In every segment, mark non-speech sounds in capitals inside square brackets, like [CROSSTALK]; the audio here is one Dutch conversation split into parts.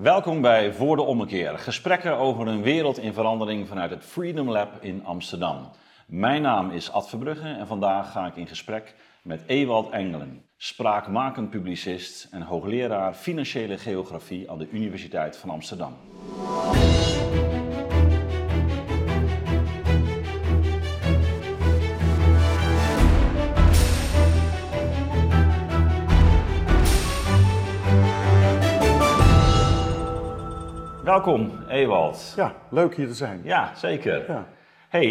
Welkom bij Voor de Ommekeer. Gesprekken over een wereld in verandering vanuit het Freedom Lab in Amsterdam. Mijn naam is Ad Verbrugge en vandaag ga ik in gesprek met Ewald Engelen, spraakmakend publicist en hoogleraar financiële geografie aan de Universiteit van Amsterdam. Welkom, Ewald. Ja, leuk hier te zijn. Ja, zeker. Ja. Hey,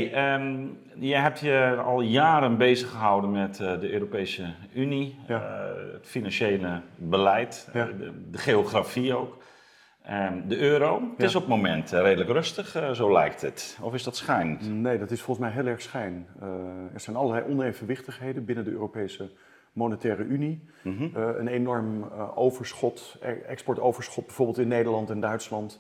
je hebt je al jaren bezig gehouden met eh, de Europese Unie, Ja. eh, het financiële beleid, Ja. eh, de, de geografie ook. Ehm, de euro, het is op het moment redelijk rustig, zo lijkt het. Of is dat schijn? Nee, dat is volgens mij heel erg schijn. Er zijn allerlei onevenwichtigheden binnen de Europese Monetaire Unie. Mhm. Een enorm overschot, e- exportoverschot bijvoorbeeld in Nederland en Duitsland.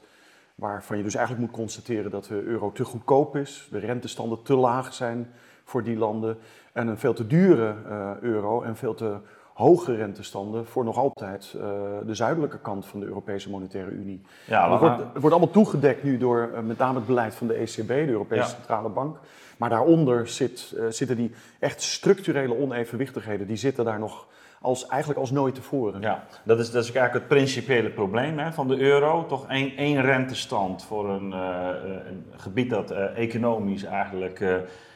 Waarvan je dus eigenlijk moet constateren dat de euro te goedkoop is. De rentestanden te laag zijn voor die landen. En een veel te dure eh, euro en veel te hoge rentestanden voor nog altijd eh, de zuidelijke kant van de Europese Monetaire Unie. Ja, het, wordt, het wordt allemaal toegedekt nu door eh, met name het beleid van de ECB, de Europese Ja. Centrale Bank. Maar daaronder zit, zitten die echt structurele onevenwichtigheden. Die zitten daar nog als, eigenlijk als nooit tevoren. Ja, dat is, dat is eigenlijk het principiële probleem hè, van de euro. Toch één, één rentestand voor een, eh, eh, een gebied dat eh, economisch eigenlijk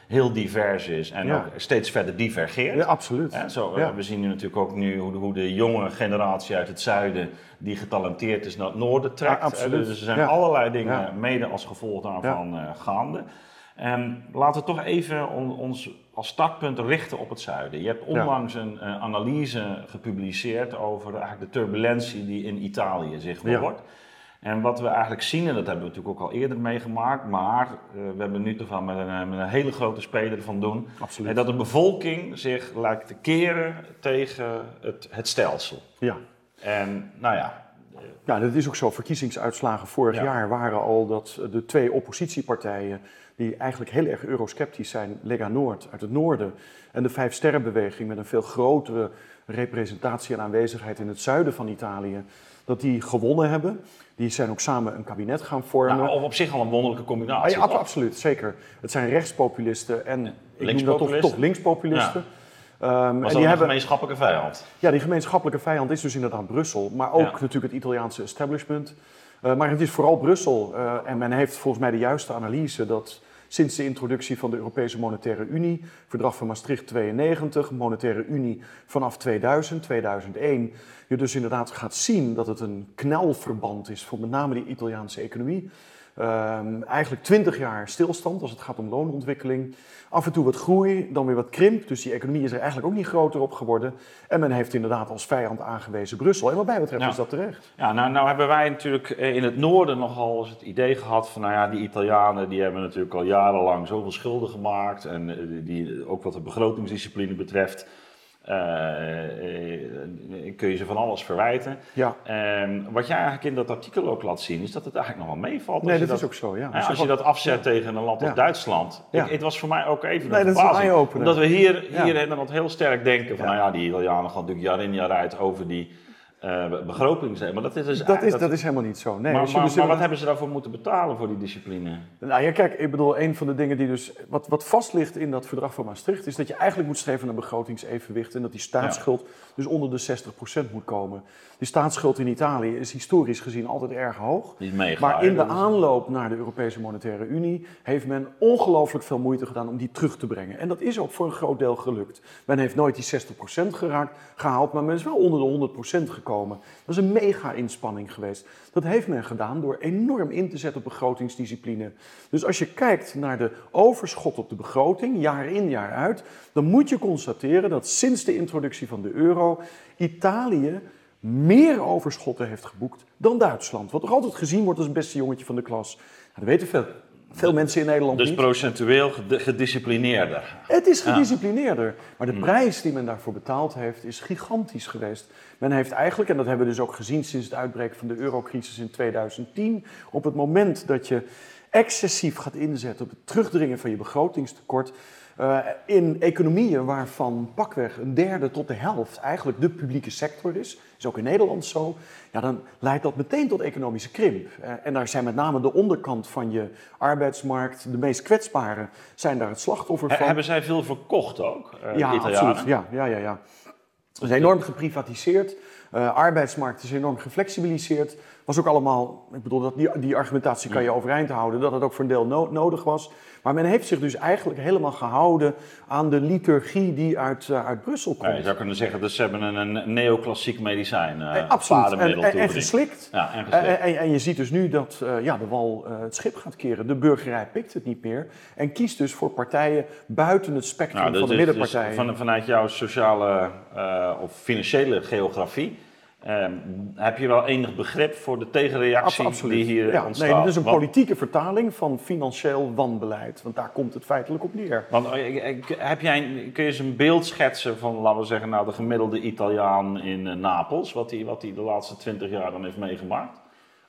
heel divers is en Ja. ook steeds verder divergeert. Ja, absoluut. Zo, Ja. We zien nu natuurlijk ook nu hoe de, hoe de jonge generatie uit het zuiden, die getalenteerd is, naar het noorden trekt. Ja, absoluut. Dus er zijn allerlei dingen mede als gevolg daarvan gaande. En laten we toch even on- ons als startpunt richten op het zuiden. Je hebt onlangs een eh, analyse gepubliceerd over eigenlijk de turbulentie die in Italië zichtbaar Ja. wordt. En wat we eigenlijk zien, en dat hebben we natuurlijk ook al eerder meegemaakt, maar eh, we hebben nu toch wel met een, eh, met een hele grote speler van doen. Absoluut. En dat de bevolking zich lijkt te keren tegen het, het stelsel. Ja. En nou ja, ja, dat is ook zo. Verkiezingsuitslagen vorig Ja. jaar waren al dat de twee oppositiepartijen... die eigenlijk heel erg eurosceptisch zijn, Lega Noord uit het noorden... en de Vijf Sterrenbeweging met een veel grotere representatie en aanwezigheid in het zuiden van Italië... dat die gewonnen hebben. Die zijn ook samen een kabinet gaan vormen. nou, op, op zich al een wonderlijke Ah, combinatie. ja, ab- absoluut, zeker. Het zijn rechtspopulisten en ik noem dat toch, Linkspopulisten. toch linkspopulisten. Ehm, Was en dat die een hebben, gemeenschappelijke vijand? ja, die gemeenschappelijke vijand is dus inderdaad Brussel, maar ook Ja. natuurlijk het Italiaanse establishment. Eh, maar het is vooral Brussel. eh, en men heeft volgens mij de juiste analyse dat sinds de introductie van de Europese Monetaire Unie, verdrag van Maastricht 92, Monetaire Unie vanaf 2000, 2001, je dus inderdaad gaat zien dat het een knelverband is voor met name die Italiaanse economie. Ehm, eigenlijk 20 jaar stilstand als het gaat om loonontwikkeling. Af en toe wat groei, dan weer wat krimp. Dus die economie is er eigenlijk ook niet groter op geworden. En men heeft inderdaad als vijand aangewezen Brussel. En wat mij betreft is dat terecht. Ja, nou, nou hebben wij natuurlijk eh, in het noorden nogal eens het idee gehad van, nou ja, die Italianen die hebben natuurlijk al jarenlang zoveel schulden gemaakt en eh, die, ook wat de begrotingsdiscipline betreft, kun je ze van alles verwijten. Ja. En wat jij eigenlijk in dat artikel ook laat zien, is dat het eigenlijk nog wel meevalt. Nee, je dat is ook zo, ja. Ja, als je dat afzet tegen een land als. Duitsland. Ik, het was voor mij ook even Nee, een dat verbazing. Omdat we hier, hier inderdaad heel sterk denken van, Ja. nou ja, die Italianen gaan natuurlijk jaar in jaar uit over die eh begroting. Maar dat is dus Dat is, dat is helemaal niet zo. Nee, maar, dus maar wat hebben ze daarvoor moeten betalen voor die discipline? Nou ja, kijk, ik bedoel, een van de dingen die dus. Wat, wat vast ligt in dat verdrag van Maastricht. is dat je eigenlijk moet streven naar begrotingsevenwicht. en dat die staatsschuld dus onder de 60% moet komen. Die staatsschuld in Italië is historisch gezien altijd erg hoog. Mega. Maar in de aanloop naar de Europese Monetaire Unie heeft men ongelooflijk veel moeite gedaan om die terug te brengen. En dat is ook voor een groot deel gelukt. Men heeft nooit die 60% geraakt, gehaald, maar men is wel onder de 100% gekomen. Dat is een mega inspanning geweest. Dat heeft men gedaan door enorm in te zetten op begrotingsdiscipline. Dus als je kijkt naar de overschot op de begroting, jaar in jaar uit, dan moet je constateren dat sinds de introductie van de euro Italië meer overschotten heeft geboekt dan Duitsland. Wat toch altijd gezien wordt als het beste jongetje van de klas. Nou, dat weten veel, veel mensen in Nederland Dus niet. procentueel ged- gedisciplineerder. Het is gedisciplineerder. Maar de prijs die men daarvoor betaald heeft, is gigantisch geweest. Men heeft eigenlijk, en dat hebben we dus ook gezien sinds het uitbreken van de eurocrisis in 2010, op het moment dat je excessief gaat inzetten op het terugdringen van je begrotingstekort, Uh, in economieën waarvan pakweg een derde tot de helft eigenlijk de publieke sector is, is ook in Nederland zo, ja, dan leidt dat meteen tot economische krimp. Uh, en daar zijn met name de onderkant van je arbeidsmarkt, de meest kwetsbaren, zijn daar het slachtoffer van. hebben zij veel verkocht ook, uh, ja, absoluut. Ja, ja, ja, ja. Het is enorm geprivatiseerd. Uh, arbeidsmarkt is enorm geflexibiliseerd. Was ook allemaal, ik bedoel, dat die, die argumentatie kan je overeind houden, dat het ook voor een deel no nodig was. Maar men heeft zich dus eigenlijk helemaal gehouden aan de liturgie die uit, uh, uit Brussel komt. Ja, je zou kunnen zeggen, dat ze hebben een, een neoclassiek medicijn. Uh, eh, Absoluut, en, en, en, geslikt. Ja, en, geslikt. En, en, je ziet dus nu dat uh, ja, de wal het schip gaat keren. De burgerij pikt het niet meer en kiest dus voor partijen buiten het spectrum nou, van de dus, middenpartijen. Dus van, vanuit jouw sociale of financiële geografie Ehm, heb je wel enig begrip voor de tegenreactie die hier ja, ontstaat? Nee, dit is een politieke vertaling van financieel wanbeleid. Want daar komt het feitelijk op neer. Want eh, eh, heb jij, kun je eens een beeld schetsen van, laten we zeggen, nou, de gemiddelde Italiaan in Napels, wat hij wat de laatste twintig jaar dan heeft meegemaakt?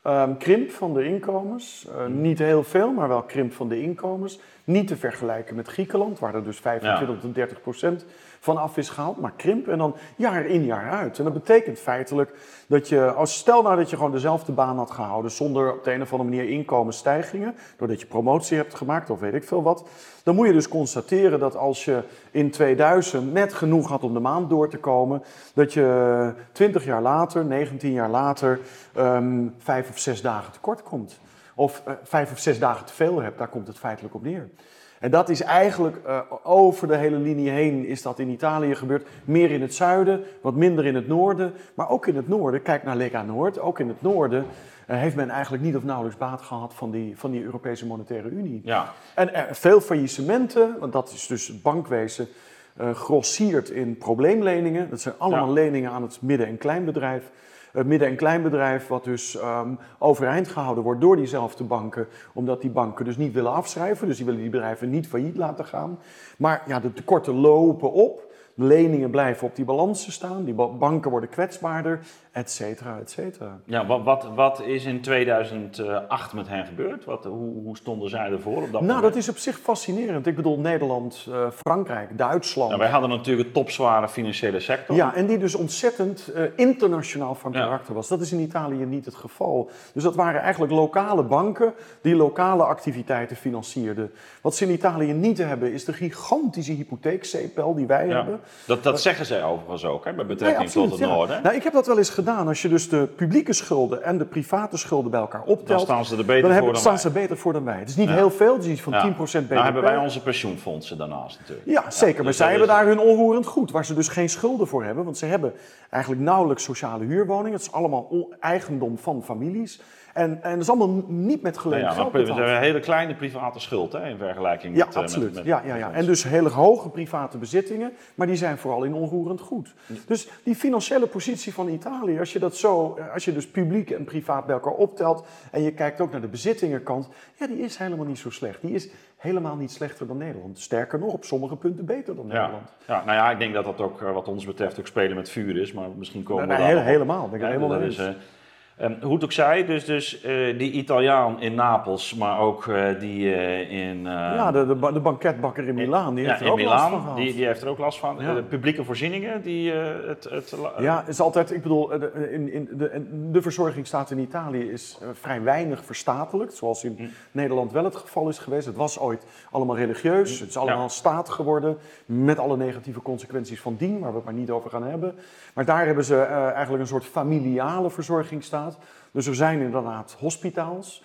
Um, krimp van de inkomens. Uh, niet heel veel, maar wel krimp van de inkomens. Niet te vergelijken met Griekenland, waar er dus 25 tot 30 procent vanaf is gehaald, maar krimp en dan jaar in jaar uit. En dat betekent feitelijk dat je, als stel nou dat je gewoon dezelfde baan had gehouden zonder op de een of andere manier inkomensstijgingen, doordat je promotie hebt gemaakt of weet ik veel wat, dan moet je dus constateren dat als je in 2000 net genoeg had om de maand door te komen, dat je 20 jaar later, 19 jaar later, um, vijf of zes dagen tekort komt. Of uh, vijf of zes dagen te veel hebt, daar komt het feitelijk op neer. En dat is eigenlijk uh, over de hele linie heen is dat in Italië gebeurd. Meer in het zuiden, wat minder in het noorden. Maar ook in het noorden, kijk naar Lega Noord, ook in het noorden uh, heeft men eigenlijk niet of nauwelijks baat gehad van die, van die Europese Monetaire Unie. Ja. En er, veel faillissementen, want dat is dus het bankwezen, grossiert in probleemleningen. Dat zijn allemaal ja. leningen aan het midden- en kleinbedrijf het midden- en kleinbedrijf, wat dus um, overeind gehouden wordt door diezelfde banken, omdat die banken dus niet willen afschrijven, dus die willen die bedrijven niet failliet laten gaan. Maar ja, de tekorten lopen op, leningen blijven op die balansen staan, die banken worden kwetsbaarder, et cetera, et cetera. Ja, wat, wat, wat is in 2008 met hen gebeurd? Wat, hoe, hoe stonden zij ervoor op dat nou, moment? dat is op zich fascinerend. Ik bedoel, Nederland, uh, Frankrijk, Duitsland. Nou, wij hadden natuurlijk een topzware financiële sector. Ja, en die dus ontzettend uh, internationaal van karakter was. Dat is in Italië niet het geval. Dus dat waren eigenlijk lokale banken die lokale activiteiten financierden. Wat ze in Italië niet hebben, is de gigantische hypotheekzeepel die wij ja. hebben. Dat, dat zeggen zij overigens ook, hè, met betrekking nee, tot het ja. noorden. Nou, ik heb dat wel eens gedaan. Als je dus de publieke schulden en de private schulden bij elkaar optelt, dan staan ze er beter dan voor dan staan wij. ze beter voor dan wij. Het is niet heel veel, het is iets van 10% BBP. Nou hebben wij onze pensioenfondsen daarnaast natuurlijk. Ja, zeker. maar dus zij hebben is- daar hun onroerend goed, waar ze dus geen schulden voor hebben. Want ze hebben eigenlijk nauwelijks sociale huurwoningen. Het is allemaal eigendom van families. En, en dat is allemaal niet met Nou geleend ja, geld maar we betaald. hebben een hele kleine private schuld hè, in vergelijking Ja, met... eh, absoluut. Met, met, ja, ja, ja. En dus hele hoge private bezittingen, maar die zijn vooral in onroerend goed. Dus die financiële positie van Italië, als je dat zo, als je dus publiek en privaat bij elkaar optelt en je kijkt ook naar de bezittingenkant, ja, die is helemaal niet zo slecht. Die is helemaal niet slechter dan Nederland. Sterker nog, op sommige punten beter dan. Nederland. ja, nou ja, ik denk dat dat ook eh, wat ons betreft ook spelen met vuur is, maar misschien komen we nee, daar helemaal, ik Ja, helemaal dat is, ehm, hoe het ook zij, dus, dus eh, die Italiaan in Napels, maar ook eh, die eh, in... eh, Ja, de, de, ba- de banketbakker in Milaan, die ja, heeft er in ook last van gehad. die, die heeft er ook last van. Ja. De publieke voorzieningen, die het... het Ja, is altijd, ik bedoel, de, in, in de, de verzorgingsstaat in Italië is vrij weinig verstatelijkt, zoals in Hm. Nederland wel het geval is geweest. Het was ooit allemaal religieus, Hm. het is allemaal staat geworden, met alle negatieve consequenties van dien, waar we het maar niet over gaan hebben. Maar daar hebben ze eigenlijk een soort familiale Dus er zijn inderdaad hospitaals,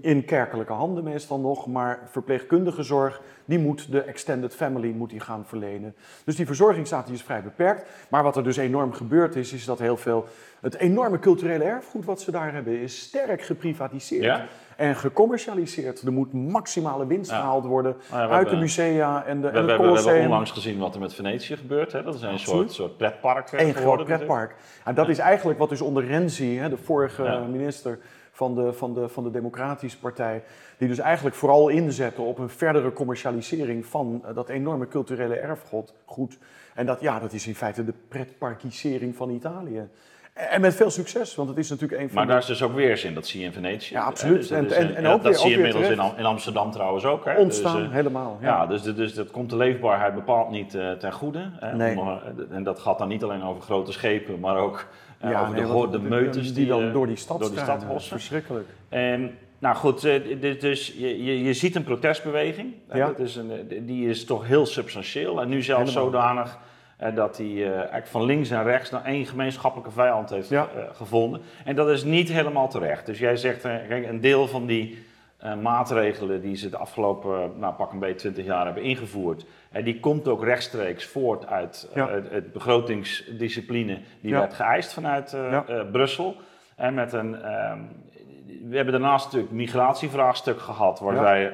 in kerkelijke handen meestal nog, maar verpleegkundige zorg, die moet de extended family moet die gaan verlenen. Dus die verzorgingsstaat die is vrij beperkt. Maar wat er dus enorm gebeurd is, is dat heel veel, het enorme culturele erfgoed wat ze daar hebben, is sterk geprivatiseerd. En gecommercialiseerd. Er moet maximale winst Ja. gehaald worden Nou ja, uit de musea en de, We, en we, het hebben- we hebben Colosseum. onlangs gezien wat er met Venetië gebeurt. Hè? Dat is een soort, soort pretpark Eén groot pretpark. En dat is eigenlijk wat dus onder Renzi, hè, de vorige minister van de, van, de, van de Democratische Partij, die dus eigenlijk vooral inzette op een verdere commercialisering van eh, dat enorme culturele erfgoed. Goed. En dat, ja, dat is in feite de pretparkisering van Italië. En met veel succes, want het is natuurlijk een van Maar de... daar is dus ook weerzin, dat zie je in Venetië. Ja, absoluut. Dus dat En- en- en ja, ook dat weer- zie je inmiddels in, terecht. Am- in Amsterdam trouwens ook. Hè? ontstaan, Dus, eh, helemaal. Ja. ja, dus, de- dus dat komt de leefbaarheid bepaald niet eh, ten goede. Hè? Nee. Om, eh, en dat gaat dan niet alleen over grote schepen, maar ook eh, Ja, over nee, de, wat- de die, dan eh, door die stad door die stad Dat is hossen. verschrikkelijk. En, nou goed, eh, dus- dus je, je, je ziet een protestbeweging. Eh, Ja. Dat is een, eh, die is toch heel substantieel. En nu zelfs Helemaal. zodanig eh, dat hij eh, eigenlijk van links en rechts naar één gemeenschappelijke vijand heeft Ja. eh, gevonden. En dat is niet helemaal terecht. Dus jij zegt, eh, kijk, een deel van die maatregelen die ze de afgelopen, nou pak een beetje 20 jaar hebben ingevoerd, die komt ook rechtstreeks voort uit Ja. het, het begrotingsdiscipline die Ja. werd geëist vanuit Brussel. En met een, ehm, we hebben daarnaast natuurlijk migratievraagstuk gehad, waar zij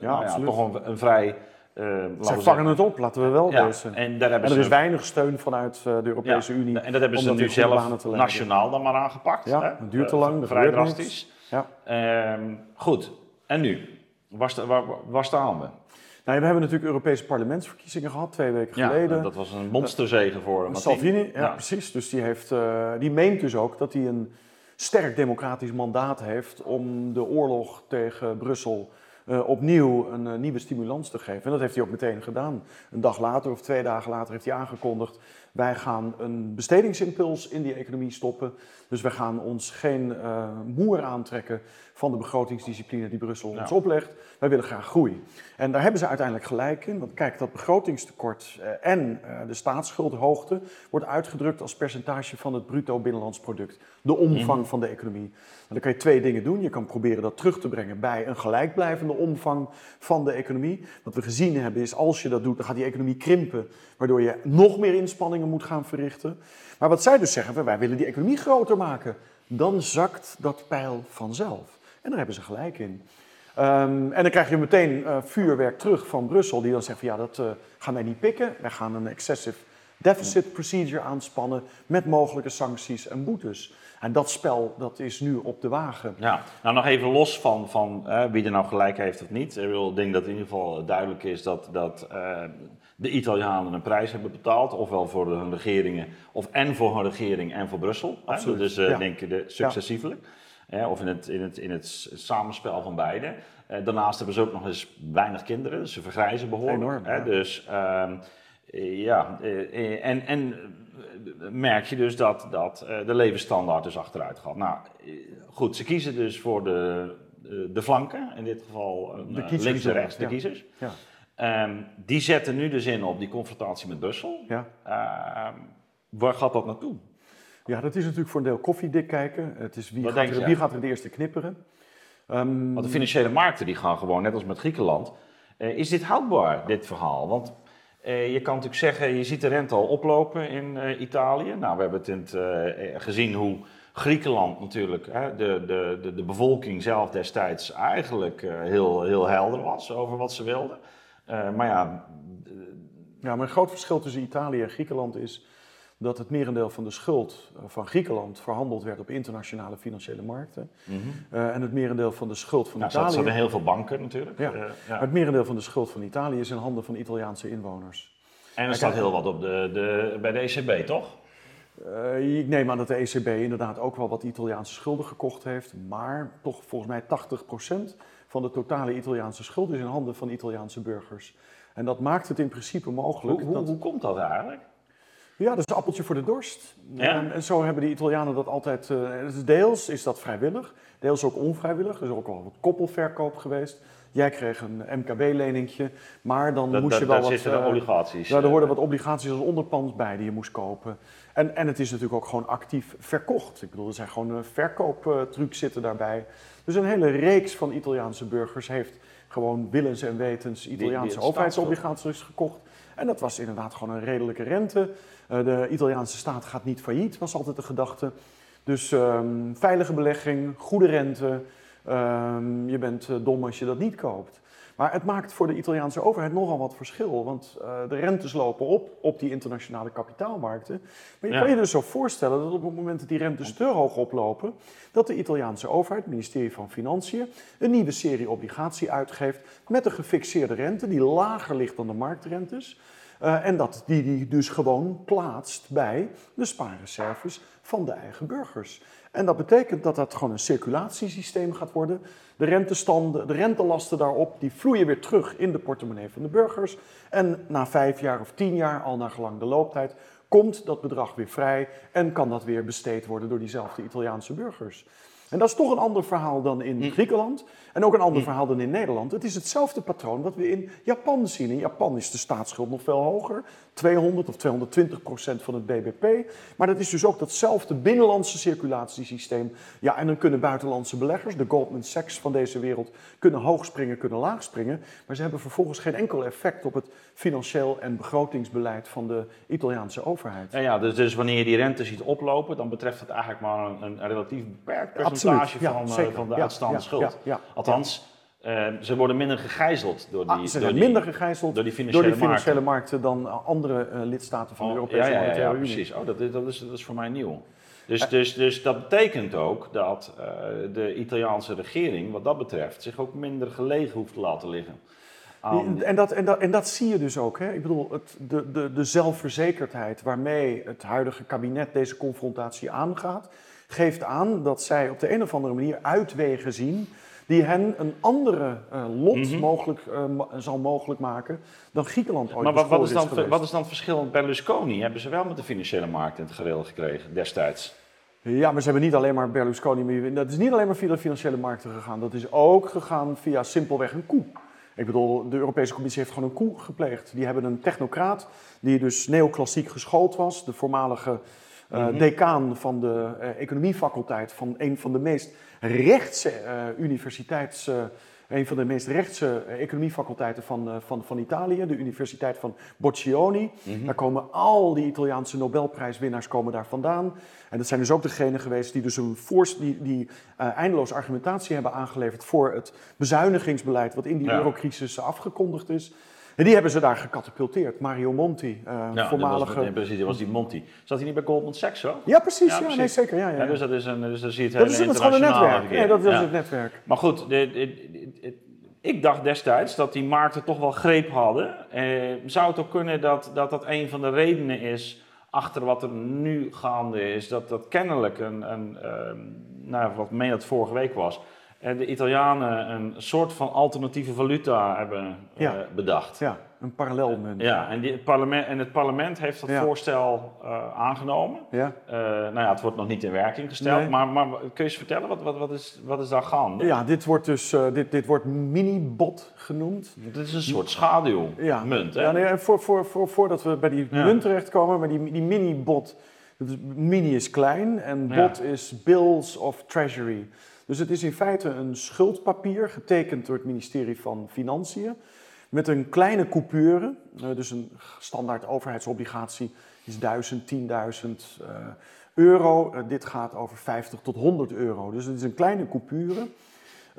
nou toch een, een vrij. Eh, laten we Zij zeggen- vangen het op, laten we wel ja, wezen. En, en daar hebben er ze is weinig steun vanuit eh, de Europese ja, Unie. En dat hebben ze nu zelf nationaal dan maar aangepakt. Ja, hè? het duurt te Eh, lang, er vrij drastisch. Ja. Ehm, goed, en nu? Waar, sta- waar, waar staan we? Nou, we hebben natuurlijk Europese parlementsverkiezingen gehad, twee weken Ja, geleden. dat was een monsterzegen voor Martin. Salvini, ja, Ja. precies. Dus die, heeft, eh, die meent dus ook dat hij een sterk democratisch mandaat heeft om de oorlog tegen Brussel eh, opnieuw een eh, nieuwe stimulans te geven. En dat heeft hij ook meteen gedaan. Een dag later of twee dagen later heeft hij aangekondigd: wij gaan een bestedingsimpuls in die economie stoppen. Dus wij gaan ons geen eh moer aantrekken van de begrotingsdiscipline die Brussel Ja. ons oplegt. Wij willen graag groei. En daar hebben ze uiteindelijk gelijk in. Want kijk, dat begrotingstekort eh, en eh, de staatsschuldhoogte wordt uitgedrukt als percentage van het bruto binnenlands product. De omvang van de economie. En dan kan je twee dingen doen. Je kan proberen dat terug te brengen bij een gelijkblijvende omvang van de economie. Wat we gezien hebben is, als je dat doet, dan gaat die economie krimpen. Waardoor je nog meer inspanningen moet gaan verrichten. Maar wat zij dus zeggen, wij willen die economie groter maken. Dan zakt dat pijl vanzelf. En daar hebben ze gelijk in. Ehm, en dan krijg je meteen eh, vuurwerk terug van Brussel, die dan zegt van ja, dat eh, gaan wij niet pikken. Wij gaan een excessive deficit procedure aanspannen met mogelijke sancties en boetes. En dat spel, dat is nu op de wagen. Ja, nou nog even los van, van wie er nou gelijk heeft of niet. Ik wil- denk dat in ieder geval duidelijk is dat, dat eh, de Italianen een prijs hebben betaald. Ofwel voor hun regeringen, of en voor hun regering en voor Brussel. hè. Absoluut, Dus ja. denk ik de, successievelijk. Of in het, in, het, in het samenspel van beide. Eh, daarnaast hebben ze ook nog eens weinig kinderen. Dus ze vergrijzen behoorlijk. Enorm, hè. ja. Dus ehm, eh, ja, en, en merk je dus dat, dat eh, de levensstandaard dus achteruit gaat. Nou, eh, goed, ze kiezen dus voor de, de, de flanken, in dit geval eh, De kiezers, links en rechts, de ja. kiezers. Ja. Ehm, die zetten nu dus in op die confrontatie met Brussel. Ja. Ehm, waar gaat dat naartoe? ja, dat is natuurlijk voor een deel koffiedik kijken. Het is wie, Wat gaat er, jij? wie gaat er het eerste knipperen. Ehm, Want de financiële markten die gaan gewoon, net als met Griekenland. Eh, is dit houdbaar, dit verhaal? Want eh, je kan natuurlijk zeggen, je ziet de rente al oplopen in eh, Italië. Nou, we hebben het in eh, gezien hoe Griekenland natuurlijk, hè, de, de, de, bevolking zelf destijds eigenlijk heel, heel helder was over wat ze wilden. Maar ja, Ja, maar een groot verschil tussen Italië en Griekenland is dat het merendeel van de schuld eh, van Griekenland verhandeld werd op internationale financiële markten. Eh, en het merendeel van de schuld van nou, er Italië. zaten heel veel banken natuurlijk. Ja. Eh, Maar ja. het merendeel van de schuld van Italië is in handen van Italiaanse inwoners. En er staat heel wat op de, de, bij de ECB, toch? Ik neem aan dat de ECB inderdaad ook wel wat Italiaanse schulden gekocht heeft. Maar toch volgens mij 80% van de totale Italiaanse schuld is in handen van Italiaanse burgers. En dat maakt het in principe mogelijk Hoe, hoe, dat... hoe komt dat eigenlijk? Ja, dat is een appeltje voor de dorst. Ja. En, en zo hebben de Italianen dat altijd. eh, dus deels is dat vrijwillig, deels ook onvrijwillig. Er is ook wel wat koppelverkoop geweest. Jij kreeg een MKB-leningje, maar dan Dat, moest dat, je wel wat. zitten eh, obligaties. ja, er eh, hoorden wat obligaties als onderpand bij die je moest kopen. En, en het is natuurlijk ook gewoon actief verkocht. Ik bedoel, er zijn gewoon eh, verkooptrucs zitten daarbij. Dus een hele reeks van Italiaanse burgers heeft gewoon willens en wetens Italiaanse overheidsobligaties gekocht. En dat was inderdaad gewoon een redelijke rente. Eh, de Italiaanse staat gaat niet failliet, was altijd de gedachte. Dus ehm, veilige belegging, goede rente. Ehm, je bent eh, dom als je dat niet koopt. Maar het maakt voor de Italiaanse overheid nogal wat verschil. Want eh, de rentes lopen op op die internationale kapitaalmarkten. Maar je Ja. kan je dus zo voorstellen dat op het moment dat die rentes te hoog oplopen, dat de Italiaanse overheid, het ministerie van Financiën, een nieuwe serie obligatie uitgeeft met een gefixeerde rente die lager ligt dan de marktrentes. Uh, en dat die die dus gewoon plaatst bij de spaarreserves van de eigen burgers. En dat betekent dat dat gewoon een circulatiesysteem gaat worden. De rentestanden, de rentelasten daarop, die vloeien weer terug in de portemonnee van de burgers. En na vijf jaar of tien jaar, al naar gelang de looptijd, komt dat bedrag weer vrij en kan dat weer besteed worden door diezelfde Italiaanse burgers. En dat is toch een ander verhaal dan in hm. Griekenland. En ook een ander hm. verhaal dan in Nederland. Het is hetzelfde patroon wat we in Japan zien. In Japan is de staatsschuld nog veel hoger. 200 of 220 procent van het bbp. Maar dat is dus ook datzelfde binnenlandse circulatiesysteem. Ja, en dan kunnen buitenlandse beleggers, de Goldman Sachs van deze wereld, kunnen hoog springen, kunnen laag springen. Maar ze hebben vervolgens geen enkel effect op het financieel en begrotingsbeleid van de Italiaanse overheid. Ja, ja dus, dus wanneer je die rente ziet oplopen, dan betreft het eigenlijk maar een, een relatief beperkt percentage van, uh, van de uitstaande schuld. Althans, uh, ze worden minder gegijzeld door die, ah, ze door die, minder gegijzeld door die financiële, door die financiële markten. dan andere uh, lidstaten van de oh, Europese ja, Monetaire Unie. precies. Oh, dat, dat, is, dat is voor mij nieuw. Dus, dus, dus dat betekent ook dat de Italiaanse regering, wat dat betreft, zich ook minder gelegen hoeft te laten liggen. En, dat, en, dat, en dat zie je dus ook. Hè? Ik bedoel, het, de, de, de zelfverzekerdheid waarmee het huidige kabinet deze confrontatie aangaat, geeft aan dat zij op de een of andere manier uitwegen zien die hen een andere uh, lot mhm. mogelijk, uh, zal mogelijk maken dan Griekenland ooit Maar wat, wat, is dan, wat is dan het verschil met Berlusconi? Hebben ze wel met de financiële markt in het gereel gekregen destijds? Ja, maar ze hebben niet alleen maar Berlusconi. Dat is niet alleen maar via de financiële markten gegaan. Dat is ook gegaan via simpelweg een koe. Ik bedoel, de Europese Commissie heeft gewoon een koe gepleegd. Die hebben een technocraat die dus neoclassiek geschoold was. De voormalige uh, decaan van de uh, economiefaculteit van een van de meest rechtse uh, universiteits... een van de meest rechtse economiefaculteiten van, van, van Italië, de Universiteit van Boccioni. Mhm. Daar komen al die Italiaanse Nobelprijswinnaars komen daar vandaan. En dat zijn dus ook degenen geweest die dus een die, die eindeloos argumentatie hebben aangeleverd voor het bezuinigingsbeleid wat in die eurocrisis afgekondigd is. En die hebben ze daar gecatapulteerd. Mario Monti, uh, ja, voormalige... Was, nee, precies, dat was die Monti. Zat hij niet bij Goldman Sachs zo? Ja, precies. Ja, Nee, zeker. Ja, ja, dus dat is een, dus dat zie je het dat is, gewoon een netwerk. Ja, dat is het netwerk. Maar goed, ik dacht destijds dat die markten toch wel greep hadden. Eh, zou het ook kunnen dat, dat dat een van de redenen is achter wat er nu gaande is? Dat dat kennelijk een, een uh, nou, wat meen dat vorige week was de Italianen een soort van alternatieve valuta hebben eh, bedacht. Ja, een parallelmunt. Ja, en, die, het, parlement, en het parlement heeft dat voorstel uh, aangenomen. Ja. Uh, nou ja, het wordt nog niet in werking gesteld, maar, maar, kun je eens vertellen, wat, wat, wat, is, wat is daar gaande? Ja, dit wordt dus dit, dit wordt mini-bot genoemd. Dit is een soort schaduwmunt, ja. hè? Ja, nee, voor, voor, voor, voordat we bij die munt terechtkomen, maar die, die mini-bot, mini is klein en bot is bills of treasury. Dus het is in feite een schuldpapier getekend door het ministerie van Financiën met een kleine coupure. Uh, dus een standaard overheidsobligatie is 1000, 10.000 uh, euro. Uh, dit gaat over 50 tot 100 euro. Dus het is een kleine coupure.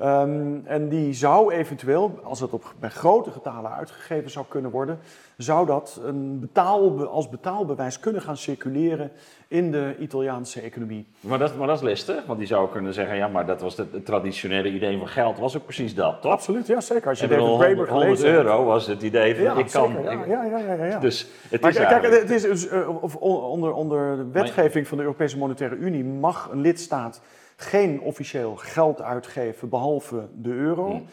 Um, en die zou eventueel, als het op, bij grote getalen uitgegeven zou kunnen worden, zou dat een betaal, als betaalbewijs kunnen gaan circuleren in de Italiaanse economie. Maar dat, maar dat is listig, want die zou kunnen zeggen, ja, maar dat was het, traditionele idee van geld, was ook precies dat, toch? Absoluut, ja, zeker. Als je David Graeber 100 euro was het idee van, ik kan... Zeker, ja, ja, ja, ja, ja, Dus het maar is kijk, het is dus, uh, onder, onder de wetgeving van de Europese Monetaire Unie mag een lidstaat geen officieel geld uitgeven behalve de euro. Hmm.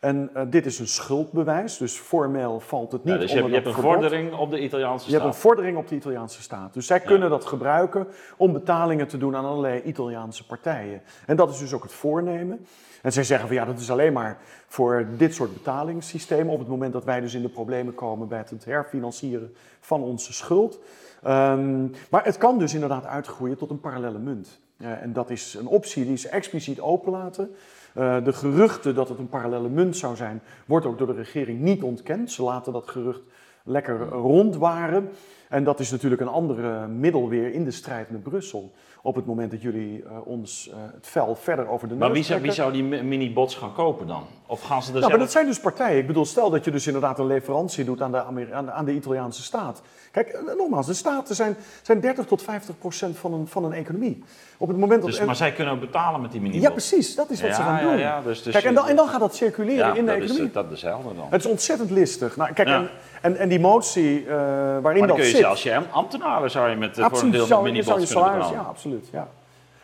En uh, dit is een schuldbewijs, dus formeel valt het niet ja, dus je onder hebt, je hebt een vordering op de Italiaanse staat. Je hebt een vordering op de Italiaanse staat. Dus zij kunnen dat gebruiken om betalingen te doen aan allerlei Italiaanse partijen. En dat is dus ook het voornemen. En zij zeggen van ja, dat is alleen maar voor dit soort betalingssystemen op het moment dat wij dus in de problemen komen bij het herfinancieren van onze schuld. Um, maar het kan dus inderdaad uitgroeien tot een parallele munt. En dat is een optie die ze expliciet openlaten. Uh, de geruchten dat het een parallele munt zou zijn, wordt ook door de regering niet ontkend. Ze laten dat gerucht lekker rondwaren. En dat is natuurlijk een andere middel weer in de strijd met Brussel. Op het moment dat jullie uh, ons uh, het vel verder over de neus Maar wie zou, wie zou die mi- mini-bots gaan kopen dan? Of gaan ze er Nou, maar dat zijn dus partijen. Ik bedoel, stel dat je dus inderdaad een leverantie doet aan de, aan de, aan de Italiaanse staat. Kijk, eh, nogmaals, de staten zijn, zijn 30 tot 50 procent van een, van een economie. Op het moment dat... Dus, en- maar zij kunnen ook betalen met die mini-bots? ja, precies, dat is wat ze gaan doen. ja, dus- dus Kijk, en dan, en dan gaat dat circuleren in de dat is, economie. dat is dezelfde dan. Het is ontzettend listig. Nou, kijk, en, en, en die motie eh, waarin dat zit... zelfs je ambtenaren zou je met, eh, voor een absoluut, deel zou mini-bots kunnen salaris... Ja, absoluut, ja.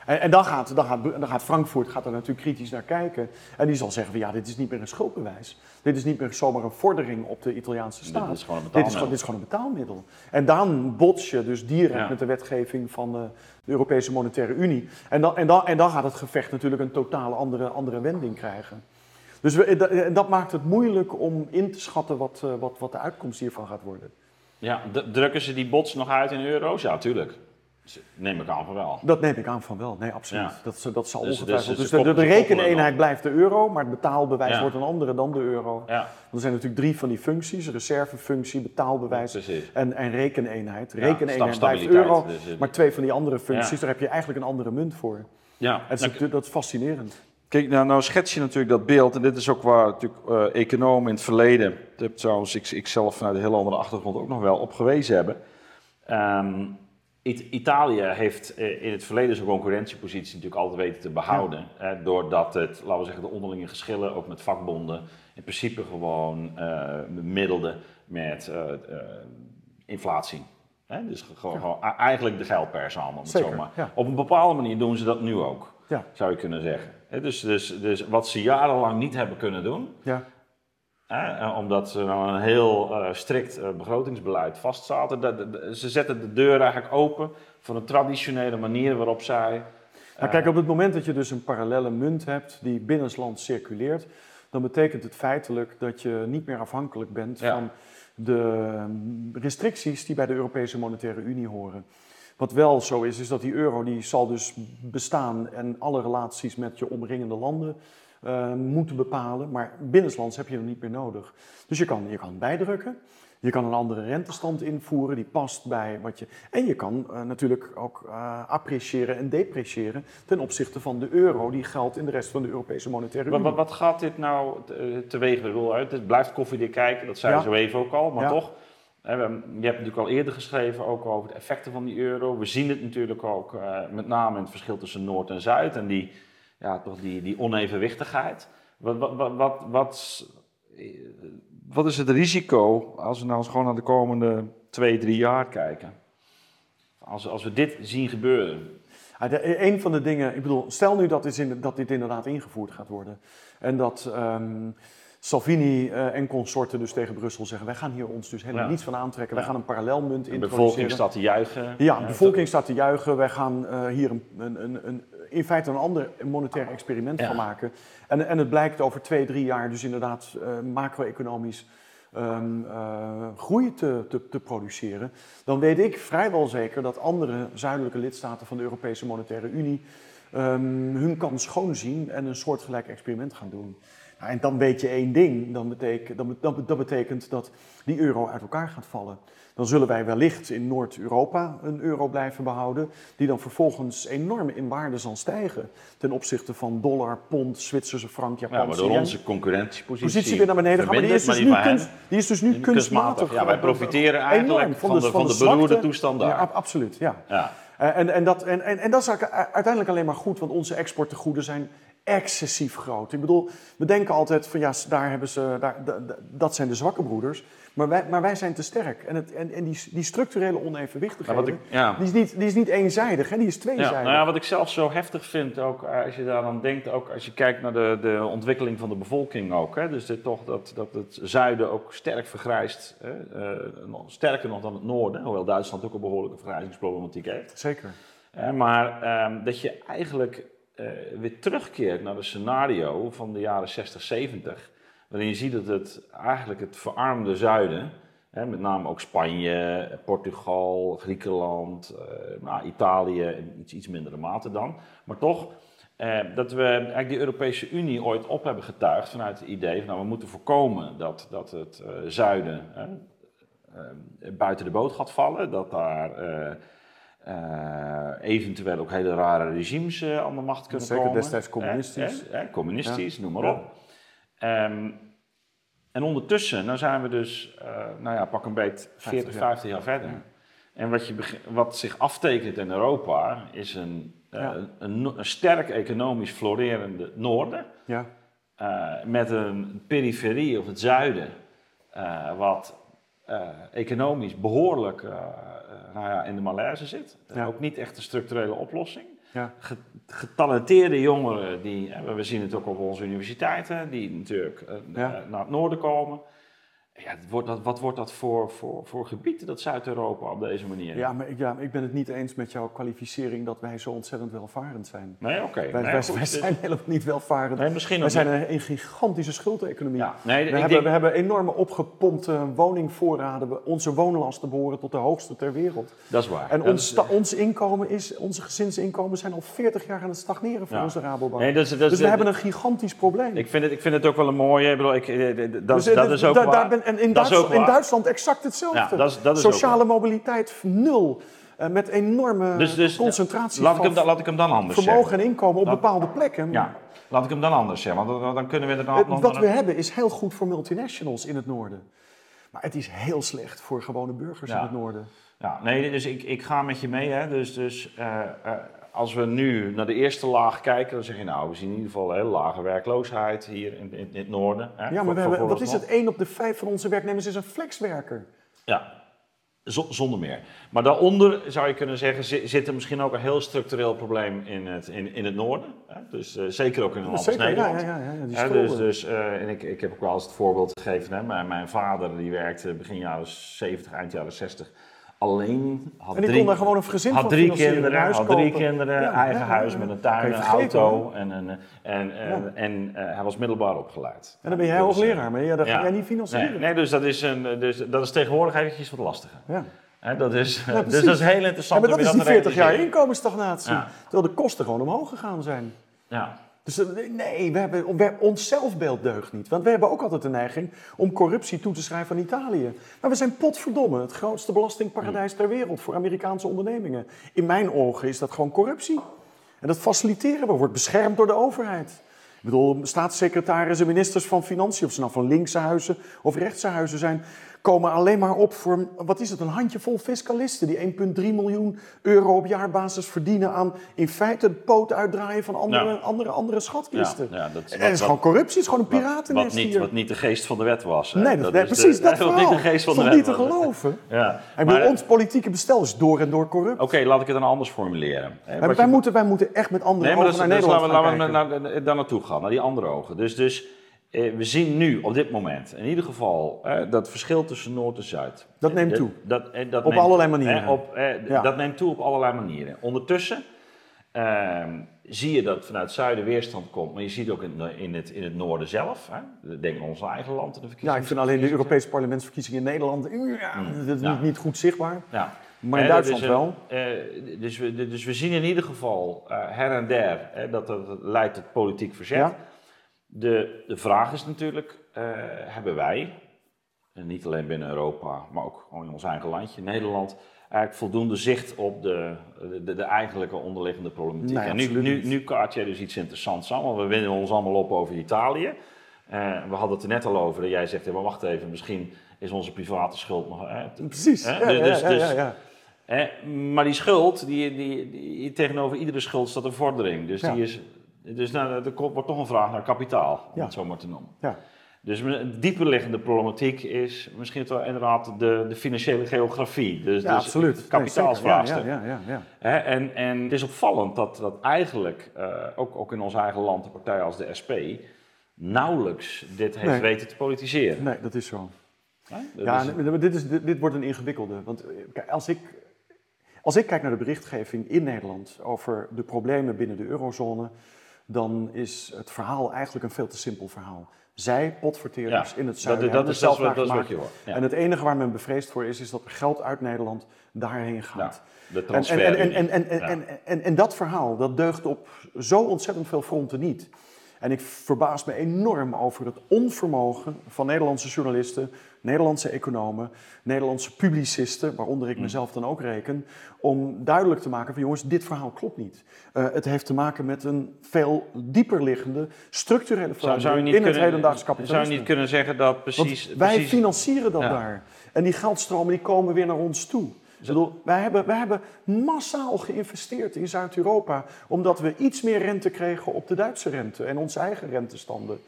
En, en dan, gaat, dan, gaat, dan gaat Frankfurt gaat er natuurlijk kritisch naar kijken. En die zal zeggen van ja, dit is niet meer een schuldbewijs. Dit is niet meer zomaar een vordering op de Italiaanse staat. is gewoon een dit, is gewoon, dit is gewoon een betaalmiddel. En dan bots je dus direct Ja. met de wetgeving van de, de Europese Monetaire Unie. En dan, en, dan, en dan gaat het gevecht natuurlijk een totaal andere, andere wending krijgen. Dus we, dat, dat maakt het moeilijk om in te schatten wat, eh, wat, wat de uitkomst hiervan gaat worden. Ja, drukken ze die bots nog uit in euro's? Ja, tuurlijk. Dus Neem ik aan van wel. Dat neem ik aan van wel. Nee, absoluut. Ja. Dat, dat zal Dus- ongetwijfeld. dus Dus, ze de, de, rekeneenheid blijft de euro, maar het betaalbewijs Ja. wordt een andere dan de euro. Ja, Er zijn natuurlijk drie van die functies: reservefunctie, betaalbewijs en, en rekeneenheid. Rekeneenheid blijft euro, dus, maar twee van die andere functies, daar heb je eigenlijk een andere munt voor. Ja, Het is, dat is fascinerend. Kijk, nou, nou schets je natuurlijk dat beeld, en dit is ook waar natuurlijk eh, economen in het verleden, heb trouwens ik, ik zelf vanuit een heel andere achtergrond ook nog wel op gewezen hebben. Ehm, It- Italië heeft eh, in het verleden zijn concurrentiepositie natuurlijk altijd weten te behouden. hè, doordat het, laten we zeggen, de onderlinge geschillen, ook met vakbonden, in principe gewoon middelde met inflatie. Hè, dus gewoon, eigenlijk de geldpers allemaal. Zeker, zo maar. ja. Op een bepaalde manier doen ze dat nu ook, Ja, zou je kunnen zeggen. Dus, dus, dus wat ze jarenlang niet hebben kunnen doen, ja. Eh, omdat ze nou een heel eh, strikt eh, begrotingsbeleid vastzaten. Dat- dat- dat- ze zetten de deur eigenlijk open voor een traditionele manier waarop zij. Nou, kijk, op het moment dat je dus een parallele munt hebt die binnenlands circuleert, dan betekent het feitelijk dat je niet meer afhankelijk bent Ja. van de restricties die bij de Europese Monetaire Unie horen. Wat wel zo is, is dat die euro die zal dus bestaan en alle relaties met je omringende landen eh, moeten bepalen. Maar binnenlands heb je hem niet meer nodig. Dus je kan, je kan bijdrukken. Je kan een andere rentestand invoeren die past bij wat je. En je kan eh, natuurlijk ook eh, appreciëren en depreciëren ten opzichte van de euro die geldt in de rest van de Europese Monetaire Wat, Unie. wat, wat gaat dit nou te- teweeg? Ik bedoel, uit? Het blijft koffiedik kijken, dat zei Ja. zo even ook al, maar Ja. toch. Je hebt natuurlijk al eerder geschreven ook over de effecten van die euro. We zien het natuurlijk ook eh, met name in het verschil tussen Noord en Zuid en die, ja, toch die, die onevenwichtigheid. Wat, wat, wat, wat, wat- Wat is het risico als we nou eens gewoon naar de komende twee, drie jaar kijken? als, als we dit zien gebeuren, Ja, de- een van de dingen, ik bedoel, stel nu dat dit, dat dit inderdaad ingevoerd gaat worden. En dat ehm, Salvini eh, en consorten dus tegen Brussel zeggen: wij gaan hier ons dus helemaal Ja. niets van aantrekken. Wij gaan een parallelmunt de introduceren. bevolking staat te juichen. Ja, de bevolking staat te juichen. Wij gaan eh, hier een, een, een, een, in feite een ander monetair experiment Ja. van maken. En, en het blijkt over twee, drie jaar dus inderdaad eh, macro-economisch ehm, eh, groei te, te, te produceren. Dan weet ik vrijwel zeker dat andere zuidelijke lidstaten van de Europese Monetaire Unie ehm, hun kans schoon zien en een soortgelijk experiment gaan doen. Nou, en dan weet je één ding, dan betekent, dan, dat, dat betekent dat die euro uit elkaar gaat vallen. Dan zullen wij wellicht in Noord-Europa een euro blijven behouden, die dan vervolgens enorm in waarde zal stijgen ten opzichte van dollar, pond, Zwitserse frank, Ja, Japanse waardoor yen. onze concurrentiepositie positie weer naar beneden gaat, maar die is dus, nu, van hen kunst, die is dus nu kunstmatig. Ja, wij profiteren enorm eigenlijk van, de, van de, beroerde zwakte. toestand Ja, ab- absoluut, ja. Ja. Eh, En, en, dat, en, en, en dat is uiteindelijk alleen maar goed, want onze exporttegoeden zijn excessief groot. Ik bedoel, we denken altijd van ja, daar hebben ze, daar, da- da- dat zijn de zwakke broeders. Maar wij, maar wij zijn te sterk. En, het, en, en die, die structurele Ja, onevenwichtigheid, ja. die, is niet, die is niet eenzijdig, hè? die is Ja, tweezijdig. nou ja, wat ik zelf zo heftig vind, ook eh, als je daar dan denkt, ook als je kijkt naar de, de ontwikkeling van de bevolking ook. Hè, dus dit toch dat, dat het zuiden ook sterk vergrijst, hè, eh, nog- sterker nog dan het noorden, hoewel Duitsland ook een behoorlijke vergrijzingsproblematiek heeft. Zeker. Eh, maar ehm, dat je eigenlijk weer terugkeert naar de scenario van de jaren 60, 70, waarin je ziet dat het eigenlijk het verarmde zuiden, hè, met name ook Spanje, Portugal, Griekenland, eh, nou, Italië in iets, iets mindere mate dan, maar toch eh, dat we eigenlijk die Europese Unie ooit op hebben getuigd vanuit het idee van nou, we moeten voorkomen dat, dat het eh, zuiden eh, buiten de boot gaat vallen. Dat daar eh, eventueel ook hele rare regimes eh, aan de macht kunnen Zeker komen. destijds communistisch. Eh, eh, eh, communistisch, noem maar Ja. op. Ehm, en ondertussen, nou zijn we dus, nou ja, pak een beet 40, 50 50 jaar verder. En wat, je, wat zich aftekent in Europa is een, een, een sterk economisch florerende noorden. Ja. met een periferie of het zuiden, wat economisch behoorlijk eh, eh, nou ja, in de malaise zit. Ja. Ook niet echt een structurele oplossing. Ja. Ge- Getalenteerde jongeren, die, we zien het ook op onze universiteiten, die natuurlijk eh, eh, naar het noorden komen. Ja, het wordt dat, wat wordt dat voor, voor, voor gebied, dat Zuid-Europa op deze manier? Ja, maar ik, ja, ik ben het niet eens met jouw kwalificering dat wij zo ontzettend welvarend zijn. Nee, oké. Wij, Nee, wij, wij dus- zijn helemaal niet welvarend. Nee, misschien wij zijn een, een gigantische schuldeconomie. Ja, nee, we, hebben, denk- we hebben enorme opgepompte woningvoorraden. Onze woonlasten behoren tot de hoogste ter wereld. Dat is waar. En ons, is- ons inkomen is, onze gezinsinkomen zijn al 40 jaar aan het stagneren voor Ja. onze Rabobank. Nee, dat is- dat is- dus we hebben een gigantisch probleem. Ik vind, het, ik vind het ook wel een mooie. Ik bedoel, ik, eh, dat, Dus, is- dat is ook waar. daar ben- en in, Dat is Duits- ook in. Duitsland exact hetzelfde. Ja, dat is- dat is ook Sociale mobiliteit nul. eh, met enorme Dus, dus concentratie laat ik, van hem, dan- laat ik hem dan anders vermogen zeggen. en inkomen op bepaalde plekken. Ja, laat ik hem dan anders zeggen. Want dan, kunnen we er dan... Dan- wat we hebben is heel goed voor multinationals in het noorden. Maar het is heel slecht voor gewone burgers Ja. in het noorden. Ja, nee, dus ik, ik ga met je mee. Hè. Dus, dus eh, eh, als we nu naar de eerste laag kijken, dan zeg je nou, we zien in ieder geval een hele lage werkloosheid hier in, in, in het noorden. Hè, Ja, voor- maar we hebben, wat is het? 1 op de 5 van onze werknemers is een flexwerker. Ja, zonder meer. Maar daaronder zou je kunnen zeggen, zi- zit er misschien ook een heel structureel probleem in het, in, in het noorden. Hè? Dus eh, zeker ook in een land als Nederland. ja, ja, ja, die Hè, dus, dus, eh, en ik, ik heb ook wel eens het voorbeeld gegeven. Hè? Mijn, mijn vader die werkte begin jaren 70, eind jaren 60 alleen. Had En die drie, kon daar gewoon een gezin had van drie kinderen, huis had drie kopen. kinderen, Ja, eigen ja, huis ja. met een tuin, een auto. En, en, en, en, en eh, hij was middelbaar opgeleid. En dan ben jij Dus, hoogleraar, maar ja, dat ga jij niet financieren. nee dus, dat is een, dus dat is tegenwoordig eventjes wat lastiger. Ja. Dat is, [LAUGHS] dus dat is heel interessant maar dat is die te 40 jaar inkomensstagnatie. Terwijl de kosten gewoon omhoog gegaan zijn. Ja. Dus eh, nee, we hebben, ons zelfbeeld deugt niet. Want we hebben ook altijd de neiging om corruptie toe te schrijven aan Italië. Maar we zijn potverdomme het grootste belastingparadijs ter wereld voor Amerikaanse ondernemingen. In mijn ogen is dat gewoon corruptie. En dat faciliteren we, wordt beschermd door de overheid. Ik bedoel, staatssecretarissen, ministers van Financiën, of ze nou van linkse huizen of rechtse huizen zijn, komen alleen maar op voor, wat is het, een handjevol fiscalisten die 1,3 miljoen euro op jaarbasis verdienen aan in feite het poot uitdraaien van andere, Ja. andere, andere schatkisten. Ja, ja, dat is en wat- dat is wat- gewoon corruptie, het is gewoon een piratennest wat, niet, hier. wat niet de geest van de wet was. hè. nee, dat, nee, is de- precies, dat [LAUGHS] niet de geest van de wet niet te geloven? Ja. Maar, eh, ons politieke bestel is door en door corrupt. Oké, laat ik het dan anders formuleren. Hè, En wij, je- moeten, wij moeten echt met andere Nee, maar ogen naar dus Nederland laten we, gaan laten we naar, naar- daar naartoe gaan, naar die andere ogen. Dus, dus we zien nu op dit moment in ieder geval eh, dat verschil tussen Noord en Zuid. Dat neemt Eh, toe. Dat, eh, dat Op neemt allerlei manieren. Eh, op, eh, Ja. Dat neemt toe op allerlei manieren. Ondertussen ehm, zie je dat vanuit het zuiden weerstand komt, maar je ziet ook in, in, het, in het noorden zelf. Hè? Denk aan ons eigen land en de Ja, verkiezingen. ik vind alleen de Europese parlementsverkiezingen in Nederland, ja, dat is Ja. niet, niet goed zichtbaar. Ja. Maar in dat Duitsland wel. een- eh, dus, we, dus we zien in ieder geval eh, her en der dat dat leidt tot politiek verzet. Ja. De, de vraag is natuurlijk, eh, hebben wij, en niet alleen binnen Europa, maar ook gewoon in ons eigen landje, Nederland, eigenlijk voldoende zicht op de, de, de eigenlijke onderliggende problematiek? Nee, en nu, nu, nu kaart jij dus iets interessants aan, want we winnen ons allemaal op over Italië. Eh, we hadden het er net al over, dat jij zegt, ja, maar wacht even, misschien is onze private schuld nog... Precies. Ja, Dus- ja, dus- ja, ja, ja. Maar die schuld, die, die, die, tegenover iedere schuld staat een vordering. Dus, die is, dus nou, er wordt toch een vraag naar kapitaal, om Ja. het zo maar te noemen. Ja. Dus een dieperliggende problematiek is misschien wel inderdaad de, de financiële geografie. Dus, Ja, dus absoluut. Kapitaalsvraagstuk. Nee, ja, ja, ja, en, en het is opvallend dat, dat eigenlijk, eh, ook, ook in ons eigen land, een partij als de SP, nauwelijks dit heeft Nee. weten te politiseren. Nee, dat is zo. Dat Ja, is- nee, maar dit, is, dit, dit wordt een ingewikkelde. Want eh, als ik, als ik kijk naar de berichtgeving in Nederland over de problemen binnen de eurozone, dan is het verhaal eigenlijk een veel te simpel verhaal. Zij, potverteerders Ja, in het zuiden, dat dat zelf is naar dat is wat je hoort, ja. En het enige waar men bevreesd voor is, is dat er geld uit Nederland daarheen gaat. de En, en, transfer. en, Ja. en, en, en dat verhaal, dat deugt op zo ontzettend veel fronten niet. En ik verbaas me enorm over het onvermogen van Nederlandse journalisten, Nederlandse economen, Nederlandse publicisten, waaronder ik mezelf dan ook reken, om duidelijk te maken van jongens, dit verhaal klopt niet. Uh, het heeft te maken met een veel dieper liggende structurele verandering in het hedendaags kapitalisme. Zou je niet kunnen zeggen dat precies... Want wij precies, financieren dat daar. En die geldstromen die komen weer naar ons toe. Ik bedoel, wij, hebben, wij hebben massaal geïnvesteerd in Zuid-Europa, omdat we iets meer rente kregen op de Duitse rente en onze eigen rentestanden.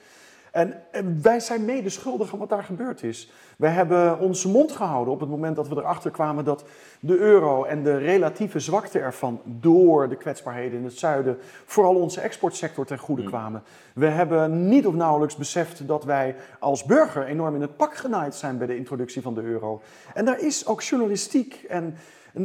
En, wij zijn mede schuldig aan wat daar gebeurd is. Wij hebben onze mond gehouden op het moment dat we erachter kwamen dat de euro en de relatieve zwakte ervan door de kwetsbaarheden in het zuiden vooral onze exportsector ten goede mm. kwamen. We hebben niet of nauwelijks beseft dat wij als burger enorm in het pak genaaid zijn bij de introductie van de euro. En daar is ook journalistiek en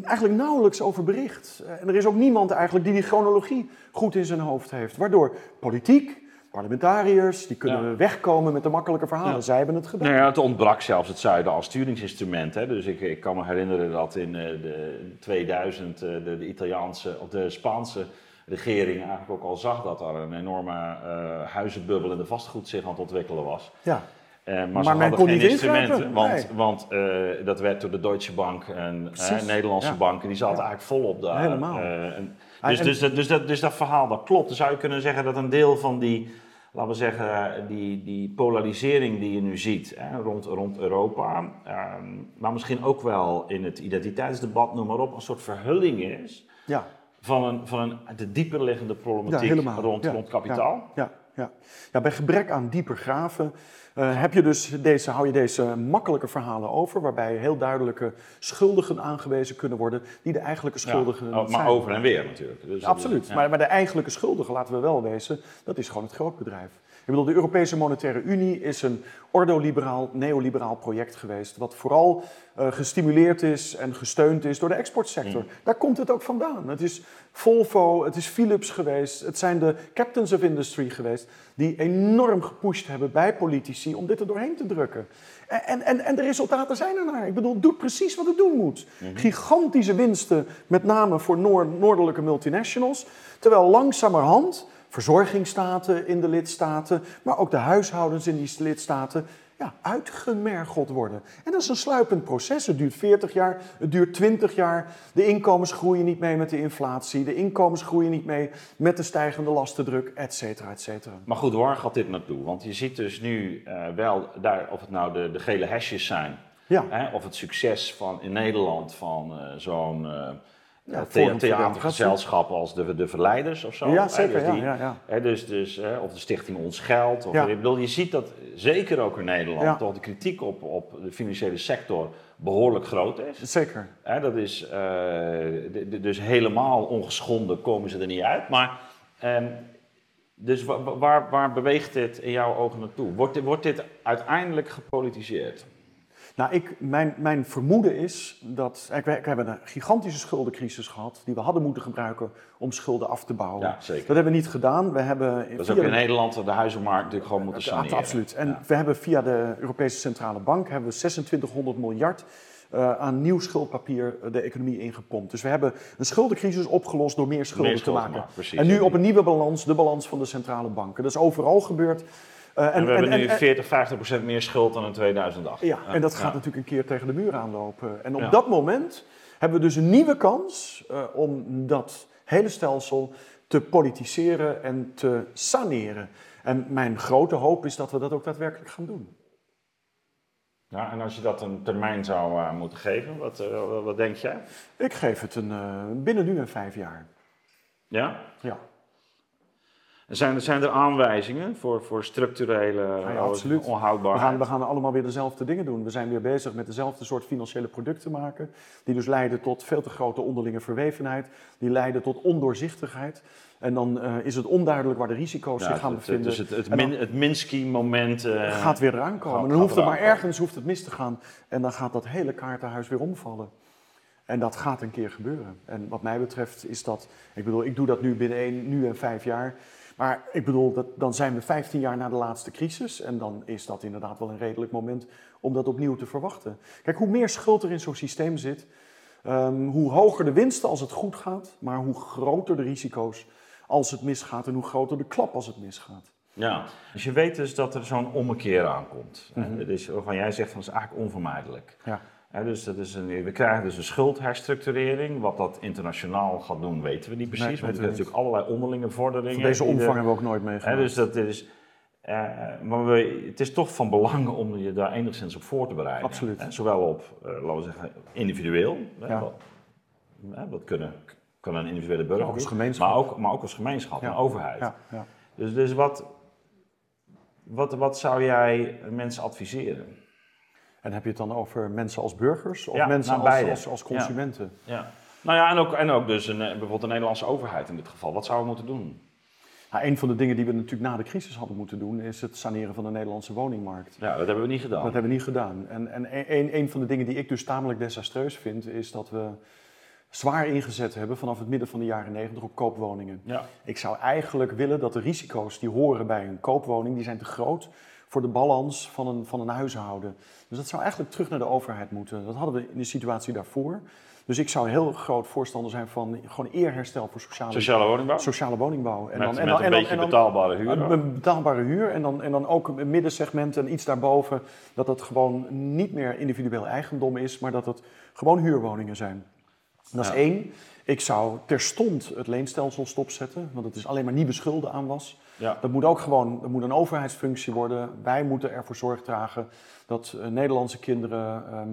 eigenlijk nauwelijks over bericht. En er is ook niemand eigenlijk die die chronologie goed in zijn hoofd heeft. Waardoor politiek, parlementariërs, die kunnen wegkomen met de makkelijke verhalen. Zij hebben het gedaan. Nou ja, het ontbrak zelfs het zuiden als sturingsinstrument. Hè. Dus ik, ik, kan me herinneren dat in uh, de 2000 uh, de, de, Italiaanse of de Spaanse regering eigenlijk ook al zag dat er een enorme uh, huizenbubbel in de vastgoed zich aan het ontwikkelen was. Ja. Uh, maar, maar, ze hadden geen instrumenten, want, want uh, dat werd door de Deutsche Bank en uh, Nederlandse ja. banken, die zaten ja. eigenlijk volop daar. Helemaal. En, dus, dus, dus, dat, dus dat verhaal, dat klopt. Dan zou je kunnen zeggen dat een deel van die laten we zeggen, die, die polarisering die je nu ziet hè, rond, rond Europa, ehm, maar misschien ook wel in het identiteitsdebat, noem maar op, een soort verhulling is ja. van, een, van een, de dieper liggende problematiek rond, rond kapitaal. Ja, ja, ja. bij gebrek aan dieper graven uh, heb je dus deze, hou je deze makkelijke verhalen over, waarbij heel duidelijke schuldigen aangewezen kunnen worden, die de eigenlijke schuldigen ja, oh, Maar over en weer natuurlijk. Dus Absoluut, maar, maar de eigenlijke schuldigen, laten we wel wezen, dat is gewoon het grootbedrijf. Ik bedoel, de Europese Monetaire Unie is een ordoliberaal, neoliberaal project geweest, wat vooral uh, gestimuleerd is en gesteund is door de exportsector. Mm. Daar komt het ook vandaan. Het is Volvo, het is Philips geweest, het zijn de captains of industry geweest, die enorm gepusht hebben bij politici om dit er doorheen te drukken. En, en, en de resultaten zijn er naar. Ik bedoel, doe precies wat het doen moet. Mm -hmm. Gigantische winsten, met name voor noord noordelijke multinationals, terwijl langzamerhand verzorgingsstaten in de lidstaten, maar ook de huishoudens in die lidstaten ja, uitgemergeld worden. En dat is een sluipend proces. Het duurt 40 jaar, het duurt 20 jaar. De inkomens groeien niet mee met de inflatie. De inkomens groeien niet mee met de stijgende lastendruk, et cetera, et cetera. Maar goed, waar gaat dit naartoe? Want je ziet dus nu uh, wel, daar, of het nou de, de gele hesjes zijn... Ja. Hè, of het succes van, in Nederland van uh, zo'n... Uh, ja, the theatergezelschappen als de, de Verleiders of zo. Ja, zeker. Dus die, ja, ja, hè, dus, dus, hè, of de Stichting Ons Geld. Of, Ik bedoel, je ziet dat zeker ook in Nederland toch de kritiek op, op de financiële sector behoorlijk groot is. Zeker. Hè, dat is uh, de, de, dus helemaal ongeschonden komen ze er niet uit. Maar um, dus waar, waar, waar, beweegt dit in jouw ogen naartoe? Wordt, wordt dit uiteindelijk gepolitiseerd? Nou, ik, mijn, mijn vermoeden is dat. We, we hebben een gigantische schuldencrisis gehad. die we hadden moeten gebruiken om schulden af te bouwen. Ja, zeker. Dat hebben we niet gedaan. We hebben dat is ook in de, Nederland de huizenmarkt natuurlijk gewoon moeten saneren. Absoluut. En ja. we hebben via de Europese Centrale Bank hebben we 2600 miljard. Uh, aan nieuw schuldpapier de economie ingepompt. Dus we hebben een schuldencrisis opgelost door meer schulden, meer schulden te maken. maken precies, en nu op een nieuwe balans, de balans van de centrale banken. Dat is overal gebeurd. Uh, en, en, we hebben en, nu 40, 50 procent meer schuld dan in 2008. Ja, en dat gaat natuurlijk een keer tegen de muur aanlopen. En op dat moment hebben we dus een nieuwe kans uh, om dat hele stelsel te politiseren en te saneren. En mijn grote hoop is dat we dat ook daadwerkelijk gaan doen. Ja, en als je dat een termijn zou uh, moeten geven, wat, uh, wat denk jij? Ik geef het een, uh, binnen nu en vijf jaar. Ja? Ja. Zijn, zijn er aanwijzingen voor, voor structurele ja, ja, absoluut. onhoudbaarheid? We gaan, we gaan allemaal weer dezelfde dingen doen. We zijn weer bezig met dezelfde soort financiële producten maken. Die dus leiden tot veel te grote onderlinge verwevenheid. Die leiden tot ondoorzichtigheid. En dan uh, is het onduidelijk waar de risico's ja, zich gaan het, bevinden. Dus het, het, min, het Minsky-moment... Uh, gaat weer eraan komen. Gaat, dan hoeft het maar ergens hoeft het mis te gaan. En dan gaat dat hele kaartenhuis weer omvallen. En dat gaat een keer gebeuren. En wat mij betreft is dat... Ik bedoel, ik doe dat nu binnen één, nu en vijf jaar... Maar ik bedoel, dat, dan zijn we 15 jaar na de laatste crisis. En dan is dat inderdaad wel een redelijk moment om dat opnieuw te verwachten. Kijk, hoe meer schuld er in zo'n systeem zit, um, hoe hoger de winsten als het goed gaat, maar hoe groter de risico's als het misgaat en hoe groter de klap als het misgaat. Ja, dus je weet dus dat er zo'n ommekeer aankomt. Mhm. Dus waarvan jij zegt van dat is eigenlijk onvermijdelijk. Ja. Dus dat is een, we krijgen dus een schuldherstructurering. Wat dat internationaal gaat doen, weten we niet precies. Nee, want er zijn natuurlijk allerlei onderlinge vorderingen. Van deze omvang hebben we ook nooit Hè, meegemaakt. dus dat is, eh, maar we, het is toch van belang om je daar enigszins op voor te bereiden. Absoluut. Zowel op, eh, laten we zeggen, individueel. Ja. wat, wat kunnen, kan een individuele burger Ook als gemeenschap. Maar ook, maar ook als gemeenschap, Ja. overheid. ja, ja. Dus, dus wat, wat, wat zou jij mensen adviseren? En heb je het dan over mensen als burgers of Ja, mensen nou, als, als, als consumenten? Ja. Nou ja, en ook, en ook dus een, eh, bijvoorbeeld de Nederlandse overheid in dit geval. Wat zouden we moeten doen? Nou, een van de dingen die we natuurlijk na de crisis hadden moeten doen, is het saneren van de Nederlandse woningmarkt. Ja, dat hebben we niet gedaan. Dat hebben we niet gedaan. En, en een, een van de dingen die ik dus tamelijk desastreus vind, is dat we zwaar ingezet hebben vanaf het midden van de jaren negentig op koopwoningen. Ja. Ik zou eigenlijk willen dat de risico's die horen bij een koopwoning, die zijn te groot voor de balans van een, van een huishouden. Dus dat zou eigenlijk terug naar de overheid moeten. Dat hadden we in de situatie daarvoor. Dus ik zou heel groot voorstander zijn van gewoon eerherstel voor sociale, Sociale woningbouw? sociale woningbouw. En met, en met een en beetje en betaalbare huur. een, betaalbare huur en dan, en dan ook een middensegment en iets daarboven. Dat dat gewoon niet meer individueel eigendom is, maar dat het gewoon huurwoningen zijn. Dat is Ja. één. Ik zou terstond het leenstelsel stopzetten, want het is alleen maar nieuwe schulden aan was. Ja. Dat moet ook gewoon, dat moet een overheidsfunctie worden. Wij moeten ervoor zorg dragen dat eh, Nederlandse kinderen ehm,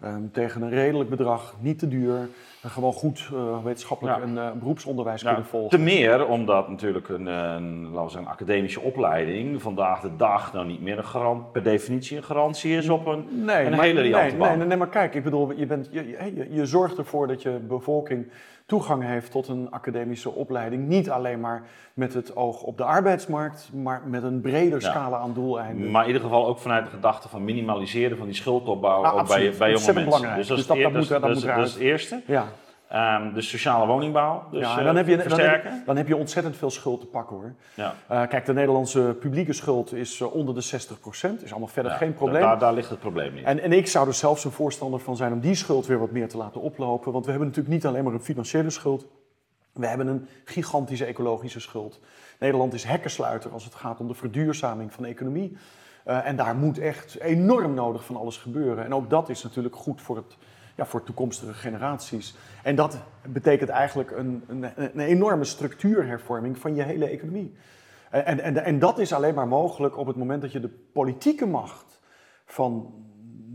ehm, tegen een redelijk bedrag, niet te duur, en gewoon goed eh, wetenschappelijk Ja. eh, beroepsonderwijs Nou, kunnen volgen. te meer omdat natuurlijk een, een, laten we zeggen, academische opleiding vandaag de dag nou niet meer een garant, per definitie een garantie is op een, Nee, een maar, hele riante nee, nee, nee, maar kijk, ik bedoel, je, bent, je- je zorgt ervoor dat je bevolking toegang heeft tot een academische opleiding. Niet alleen maar met het oog op de arbeidsmarkt, maar met een breder Ja. scala aan doeleinden. Maar in ieder geval ook vanuit de gedachte van minimaliseren van die schuldopbouw Ah, ook bij, bij jonge mensen. belangrijk. Dus dat, Dus is, dat- het dat eer- moet dat, dat is- moet dat is het eerste. Ja, Ehm, dus sociale woningbouw, dus ja eh, dan, heb je, dan, heb, je- dan heb je ontzettend veel schuld te pakken hoor. ja. Eh, kijk, de Nederlandse publieke schuld is eh, onder de 60%, is allemaal verder Ja, geen probleem. Daar, daar ligt het probleem niet. En, en ik zou er zelfs een voorstander van zijn om die schuld weer wat meer te laten oplopen. Want we hebben natuurlijk niet alleen maar een financiële schuld. We hebben een gigantische ecologische schuld. Nederland is hekkensluiter als het gaat om de verduurzaming van de economie. En daar moet echt enorm nodig van alles gebeuren. En ook dat is natuurlijk goed voor, het, voor toekomstige generaties. En dat betekent eigenlijk een, een, een enorme structuurhervorming van je hele economie. En, en, en dat is alleen maar mogelijk op het moment dat je de politieke macht van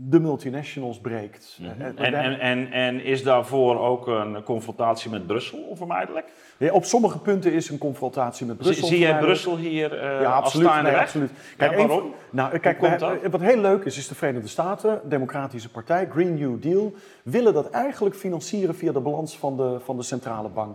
de multinationals breekt. Mhm. En- En, en, en, en is daarvoor ook een confrontatie met Brussel onvermijdelijk? Ja, op sommige punten is een confrontatie met Brussel. Zie, zie jij. Brussel hier eh Ja, absoluut. Nee, absoluut. Ja, een waarom? van- nou, kijk, wij- wat heel leuk is, is de Verenigde Staten, Democratische Partij, Green New Deal, willen dat eigenlijk financieren via de balans van de, van de centrale bank.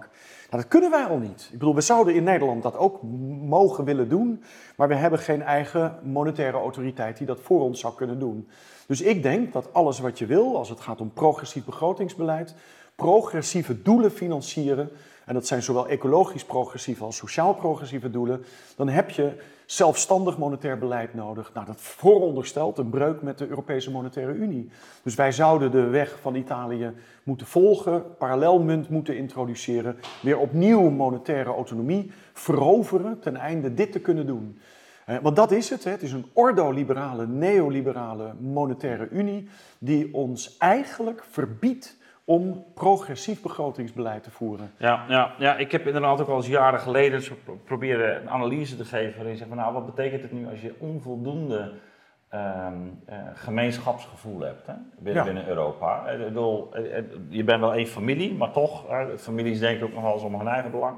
Nou, dat kunnen wij al niet. Ik bedoel, we zouden in Nederland dat ook mogen willen doen, maar we hebben geen eigen monetaire autoriteit die dat voor ons zou kunnen doen. Dus ik denk dat alles wat je wil, als het gaat om progressief begrotingsbeleid, progressieve doelen financieren, en dat zijn zowel ecologisch progressieve als sociaal progressieve doelen, dan heb je zelfstandig monetair beleid nodig. Nou, dat vooronderstelt een breuk met de Europese Monetaire Unie. Dus wij zouden de weg van Italië moeten volgen, parallelmunt moeten introduceren, weer opnieuw monetaire autonomie veroveren ten einde dit te kunnen doen. Want dat is het. Hè. Het is een ordoliberale, neoliberale monetaire unie die ons eigenlijk verbiedt om progressief begrotingsbeleid te voeren. Ja, ja, ja, ik heb inderdaad ook al eens jaren geleden proberen een analyse te geven waarin je zegt van nou wat betekent het nu als je onvoldoende eh, gemeenschapsgevoel hebt hè, binnen, Ja. binnen Europa. Eh, Ik bedoel, eh, je bent wel één familie, maar toch, families denken ook nog wel eens om hun eigen belang.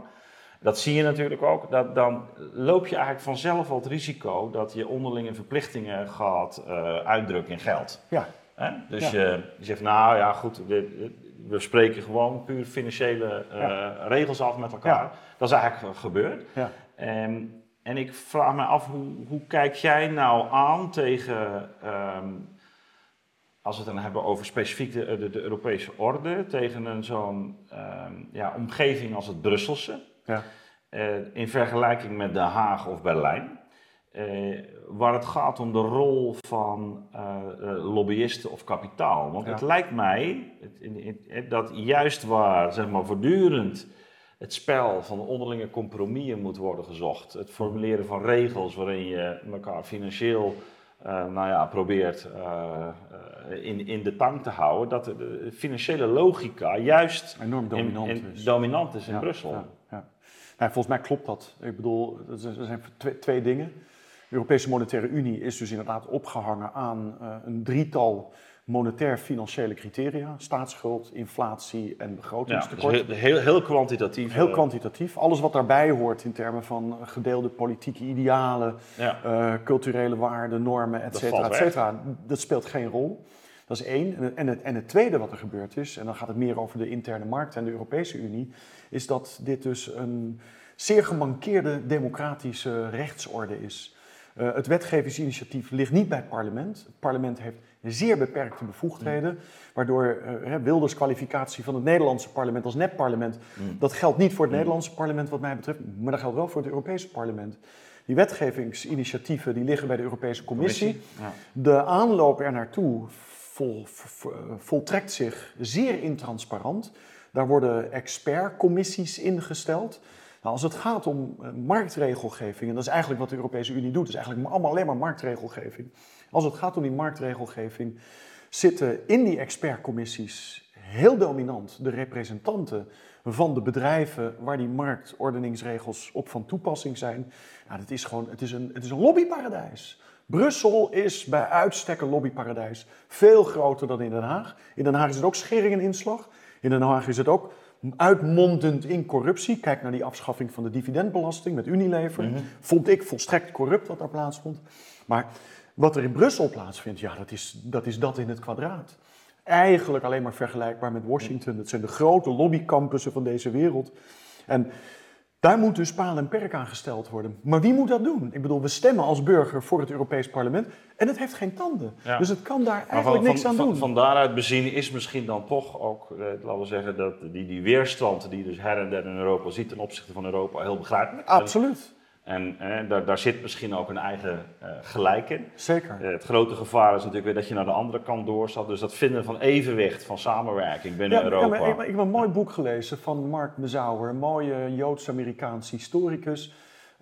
Dat zie je natuurlijk ook. Dat, dan loop je eigenlijk vanzelf al het risico dat je onderlinge verplichtingen gaat eh, uitdrukken in geld. Ja, Hè? Dus Ja. je, je zegt, nou ja, goed, we, we spreken gewoon puur financiële eh, Ja. regels af met elkaar. Ja. Dat is eigenlijk gebeurd. ja. En, en ik vraag me af, hoe, hoe kijk jij nou aan tegen, ehm, als we het dan hebben over specifiek de, de, de Europese orde, tegen een zo'n ehm, ja, omgeving als het Brusselse, ja. eh, in vergelijking met Den Haag of Berlijn. eh, waar het gaat om de rol van eh, lobbyisten of kapitaal. Want Ja. het lijkt mij het- in- in- dat juist waar zeg maar, voortdurend het spel van de onderlinge compromissen moet worden gezocht. Het formuleren van regels waarin je elkaar financieel uh, nou ja, probeert uh, in, in de tang te houden. Dat de, financiele logica juist enorm dominant in, is. Dominant is in Brussel. Ja, ja. Volgens mij klopt dat. Ik bedoel, er zijn twee, twee dingen. De Europese Monetaire Unie is dus inderdaad opgehangen aan uh, een drietal monetair-financiële criteria: staatsschuld, inflatie en begrotingstekort. Ja, dus heel, heel, kwantitatief. Heel kwantitatief. Alles wat daarbij hoort in termen van gedeelde politieke idealen, ja. uh, culturele waarden, normen, et cetera, et cetera, dat speelt geen rol. Dat is één. En het, en het tweede wat er gebeurd is, en dan gaat het meer over de interne markt en de Europese Unie, is dat dit dus een zeer gemankeerde democratische rechtsorde is. Uh, het wetgevingsinitiatief ligt niet bij het parlement. Het parlement heeft zeer beperkte bevoegdheden, waardoor uh, Wilders kwalificatie van het Nederlandse parlement als nepparlement, mm. dat geldt niet voor het mm. Nederlandse parlement wat mij betreft, maar dat geldt wel voor het Europese parlement. Die wetgevingsinitiatieven die liggen bij de Europese Commissie. Ja. De aanloop er naartoe vol, voltrekt zich zeer intransparant. Daar worden expertcommissies ingesteld. Nou, als het gaat om uh, marktregelgeving, en dat is eigenlijk wat de Europese Unie doet, dat is eigenlijk allemaal alleen maar marktregelgeving. Als het gaat om die marktregelgeving, zitten in die expertcommissies heel dominant de representanten van de bedrijven waar die marktordeningsregels op van toepassing zijn. Nou, het is gewoon het is een, het is een lobbyparadijs. Brussel is bij uitstek een lobbyparadijs. Veel groter dan in Den Haag. In Den Haag is het ook schering en inslag. In Den Haag is het ook uitmondend in corruptie. Kijk naar die afschaffing van de dividendbelasting met Unilever. Mhm. Vond ik volstrekt corrupt wat daar plaatsvond. Maar wat er in Brussel plaatsvindt, ja, dat is dat, is dat in het kwadraat. Eigenlijk alleen maar vergelijkbaar met Washington. Dat zijn de grote lobbycampussen van deze wereld. En daar moet dus paal en perk aan gesteld worden. Maar wie moet dat doen? Ik bedoel, we stemmen als burger voor het Europees Parlement en het heeft geen tanden. Dus het kan daar eigenlijk niks aan van, doen. Van, daaruit bezien is misschien dan toch ook, eh, laten we zeggen, dat die, die weerstand die dus her en der in Europa ziet ten opzichte van Europa heel begrijpelijk. Absoluut. En eh, daar, daar, zit misschien ook een eigen uh, gelijk in. Zeker. Uh, het grote gevaar is natuurlijk weer dat je naar de andere kant doorstapt. Dus dat vinden van evenwicht, van samenwerking binnen ja, Europa. Ja, maar ik, ik, heb een mooi boek gelezen van Mark Mezauer, een mooie Joods-Amerikaans historicus.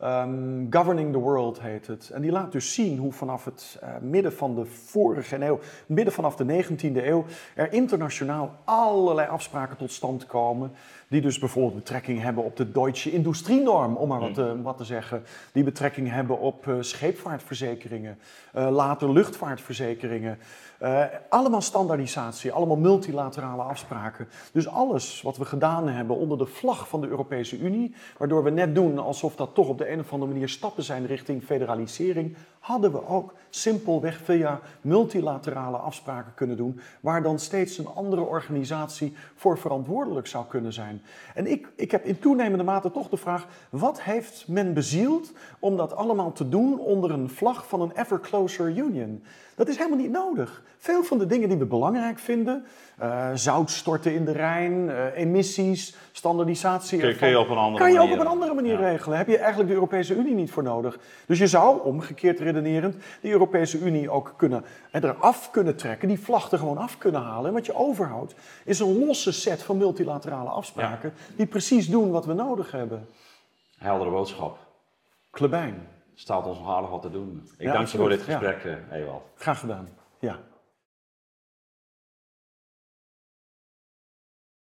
Um, Governing the World heet het. En die laat dus zien hoe vanaf het uh, midden van de vorige eeuw, midden vanaf de 19e eeuw, er internationaal allerlei afspraken tot stand komen. Die dus bijvoorbeeld betrekking hebben op de Duitse industrienorm, om maar wat, te, wat te zeggen. Die betrekking hebben op uh, scheepvaartverzekeringen, uh, later luchtvaartverzekeringen. Allemaal standaardisatie, allemaal multilaterale afspraken. Dus alles wat we gedaan hebben onder de vlag van de Europese Unie, waardoor we net doen alsof dat toch op de een of andere manier stappen zijn richting federalisering, hadden we ook simpelweg via multilaterale afspraken kunnen doen, waar dan steeds een andere organisatie voor verantwoordelijk zou kunnen zijn. En ik, ik heb in toenemende mate toch de vraag, wat heeft men bezield om dat allemaal te doen onder een vlag van een ever closer union? Dat is helemaal niet nodig. Veel van de dingen die we belangrijk vinden, uh, zout storten in de Rijn, uh, emissies, standaardisatie. Kun, kun, je op een andere kan manier, je ook op een andere manier ja. regelen. Heb je eigenlijk de Europese Unie niet voor nodig. Dus je zou, omgekeerd redenerend, de Europese Unie ook kunnen, eraf kunnen trekken, die vlag er gewoon af kunnen halen. En wat je overhoudt, is een losse set van multilaterale afspraken ja. die precies doen wat we nodig hebben. Heldere boodschap. Klebijn. Staat ons nog aardig wat te doen. Ik dank je voor dit gesprek, ja. Ewald. Graag gedaan. Ja.